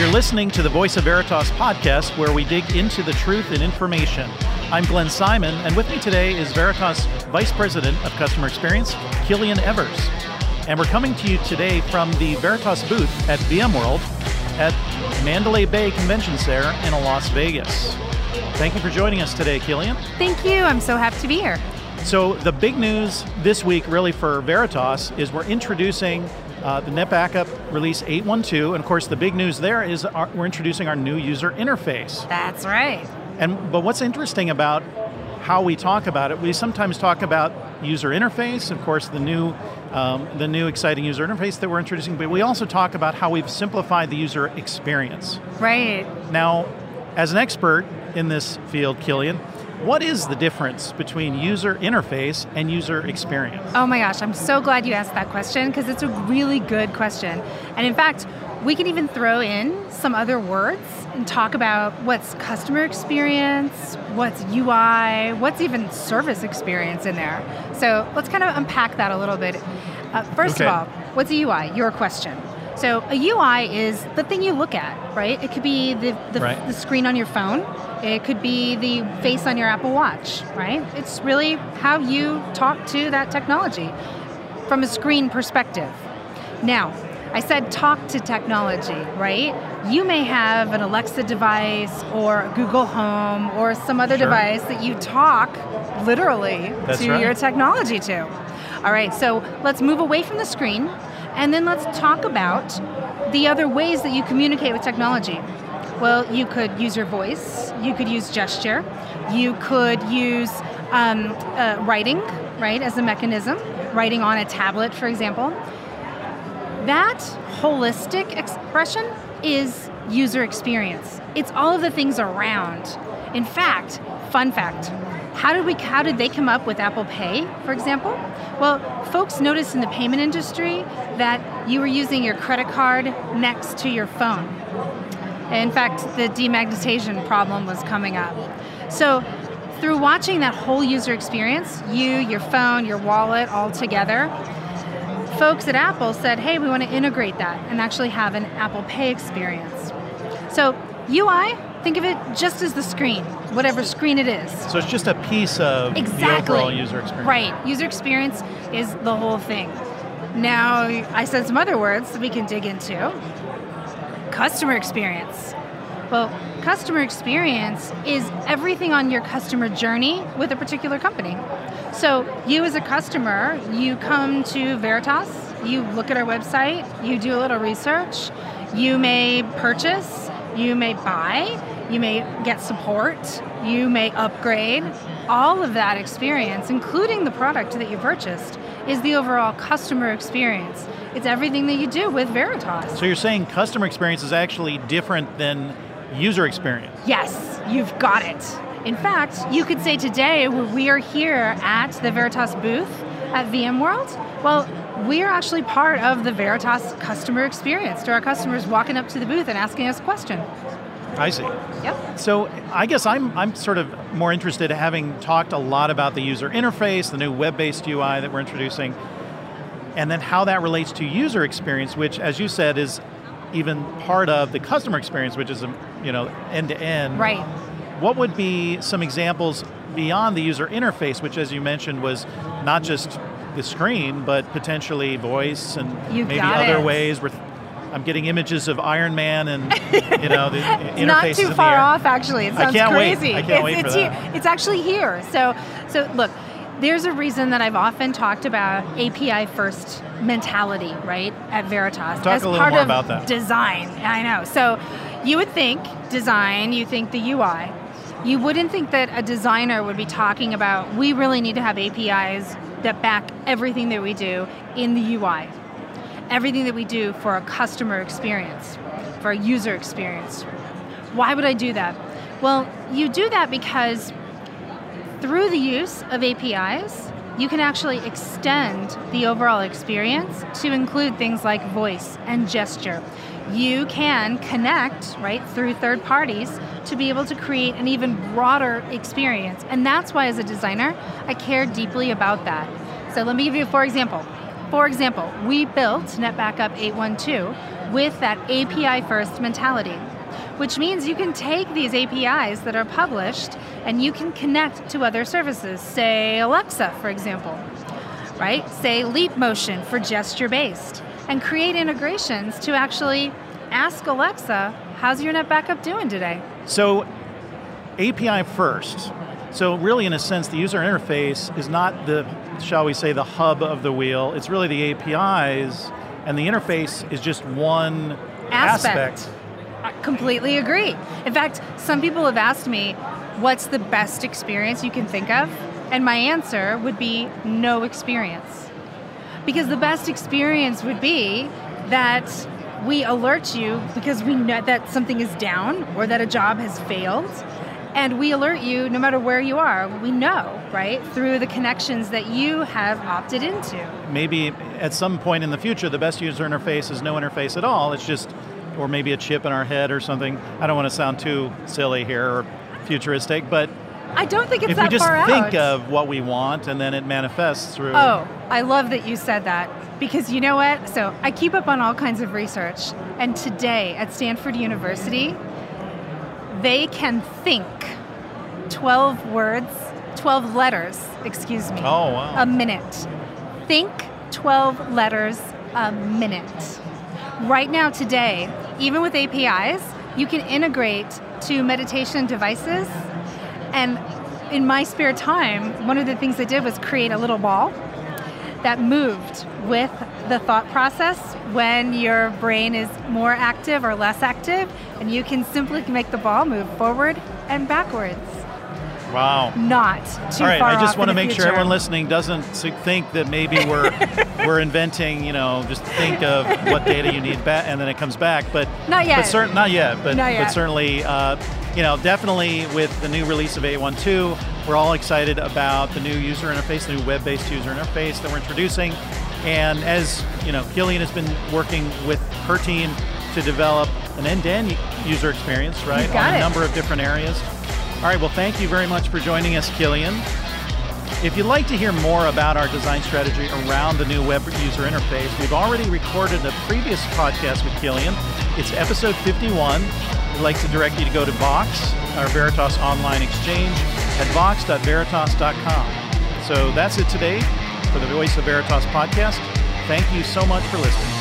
You're listening to the Voice of Veritas podcast, where we dig into the truth and information. I'm Glen Simon, and with me today is Veritas Vice President of Customer Experience, Killian Evers. And we're coming to you today from the Veritas booth at VMworld at Mandalay Bay Convention Center in Las Vegas. Thank you for joining us today, Killian. Thank you. I'm so happy to be here. So, the big news this week, really, for Veritas is we're introducing uh, the NetBackup release 812, and of course, the big news there is our, we're introducing our new user interface. That's right. And but what's interesting about how we talk about it, we sometimes talk about user interface, of course, the new um, the new exciting user interface that we're introducing, but we also talk about how we've simplified the user experience. Right. Now, as an expert in this field, Killian, what is the difference between user interface and user experience? Oh my gosh, I'm so glad you asked that question because it's a really good question. And in fact, we can even throw in some other words and talk about what's customer experience, what's UI, what's even service experience in there. So let's kind of unpack that a little bit. Uh, first Okay. of all, what's a UI? Your question. So a UI is the thing you look at, right? It could be the, the, Right. the screen on your phone. It could be the face on your Apple Watch, right? It's really how you talk to that technology from a screen perspective. Now, I said talk to technology, right? You may have an Alexa device or Google Home or some other Sure. device that you talk literally That's to right. your technology to. All right, so let's move away from the screen and then let's talk about the other ways that you communicate with technology. Well, you could use your voice, you could use gesture, you could use um, uh, writing, right, as a mechanism, writing on a tablet, for example. That holistic expression is user experience. It's all of the things around. In fact, fun fact, how did we how did they come up with Apple Pay, for example? Well, folks noticed in the payment industry that you were using your credit card next to your phone. In fact, the demagnetization problem was coming up. So, through watching that whole user experience, you, your phone, your wallet all together, folks at Apple said, hey, we want to integrate that and actually have an Apple Pay experience. So, UI, think of it just as the screen, whatever screen it is. So it's just a piece of Exactly. the overall user experience. Right. User experience is the whole thing. Now, I said some other words that we can dig into. Customer experience. Well, customer experience is everything on your customer journey with a particular company. So, you as a customer, you come to Veritas, you look at our website, you do a little research, you may purchase, you may buy, you may get support, you may upgrade. All of that experience, including the product that you purchased, is the overall customer experience. It's everything that you do with Veritas. So you're saying customer experience is actually different than user experience. Yes, you've got it. In fact, you could say today we are here at the Veritas booth at VMworld. Well, we are actually part of the Veritas customer experience to our customers walking up to the booth and asking us a question. I see. Yep. So I guess I'm I'm sort of more interested, having talked a lot about the user interface, the new web-based UI that we're introducing, and then how that relates to user experience, which, as you said, is even part of the customer experience, which is um, you know end to end. Right. What would be some examples beyond the user interface, which, as you mentioned, was not just the screen, but potentially voice and You maybe other it. ways? Where I'm getting images of Iron Man and you know the It's interfaces not too far off, actually. It sounds I can't wait. crazy. I can't it's, wait for it's that. Here. It's actually here. So, so look, there's a reason that I've often talked about API first mentality, right, at Veritas Talk as a little part more of about that. design. I know. So, you would think design, you think the UI. You wouldn't think that a designer would be talking about we really need to have APIs that back everything that we do in the UI everything that we do for a customer experience, for a user experience. Why would I do that? Well, you do that because through the use of APIs, you can actually extend the overall experience to include things like voice and gesture. You can connect, right, through third parties to be able to create an even broader experience. And that's why, as a designer, I care deeply about that. So let me give you, for example, For example, we built NetBackup 812 with that API first mentality, which means you can take these APIs that are published and you can connect to other services, say Alexa, for example, right? Say Leap Motion for gesture based, and create integrations to actually ask Alexa, how's your NetBackup doing today? So, API first. So, really, in a sense, the user interface is not the, shall we say, the hub of the wheel. It's really the APIs, and the interface is just one aspect. aspect. I completely agree. In fact, some people have asked me, what's the best experience you can think of? And my answer would be no experience. Because the best experience would be that we alert you because we know that something is down or that a job has failed. And we alert you no matter where you are. We know, right? Through the connections that you have opted into. Maybe at some point in the future, the best user interface is no interface at all. It's just, or maybe a chip in our head or something. I don't want to sound too silly here or futuristic, but I don't think it's if we just think out. of what we want and then it manifests through. Oh, I love that you said that because you know what? So I keep up on all kinds of research, and today at Stanford University, they can think 12 words, 12 letters, excuse me, oh, wow. a minute. Think 12 letters a minute. Right now, today, even with APIs, you can integrate to meditation devices and in my spare time, one of the things I did was create a little ball that moved with the thought process when your brain is more active or less active, and you can simply make the ball move forward and backwards. Wow. Not too All right, I just want to make future. sure everyone listening doesn't think that maybe we're we're inventing, you know, just think of what data you need back and then it comes back, but not yet. But certain not yet, but not yet. but certainly uh, you know, definitely with the new release of 812, we're all excited about the new user interface, the new web-based user interface that we're introducing. And as you know, Killian has been working with her team to develop an end-to-end user experience, right, on it. a number of different areas. All right, well, thank you very much for joining us, Killian. If you'd like to hear more about our design strategy around the new web user interface, we've already recorded a previous podcast with Killian. It's episode 51. We'd like to direct you to go to Vox, our Veritas online exchange, at vox.veritas.com. So that's it today for the Voice of Veritas podcast. Thank you so much for listening.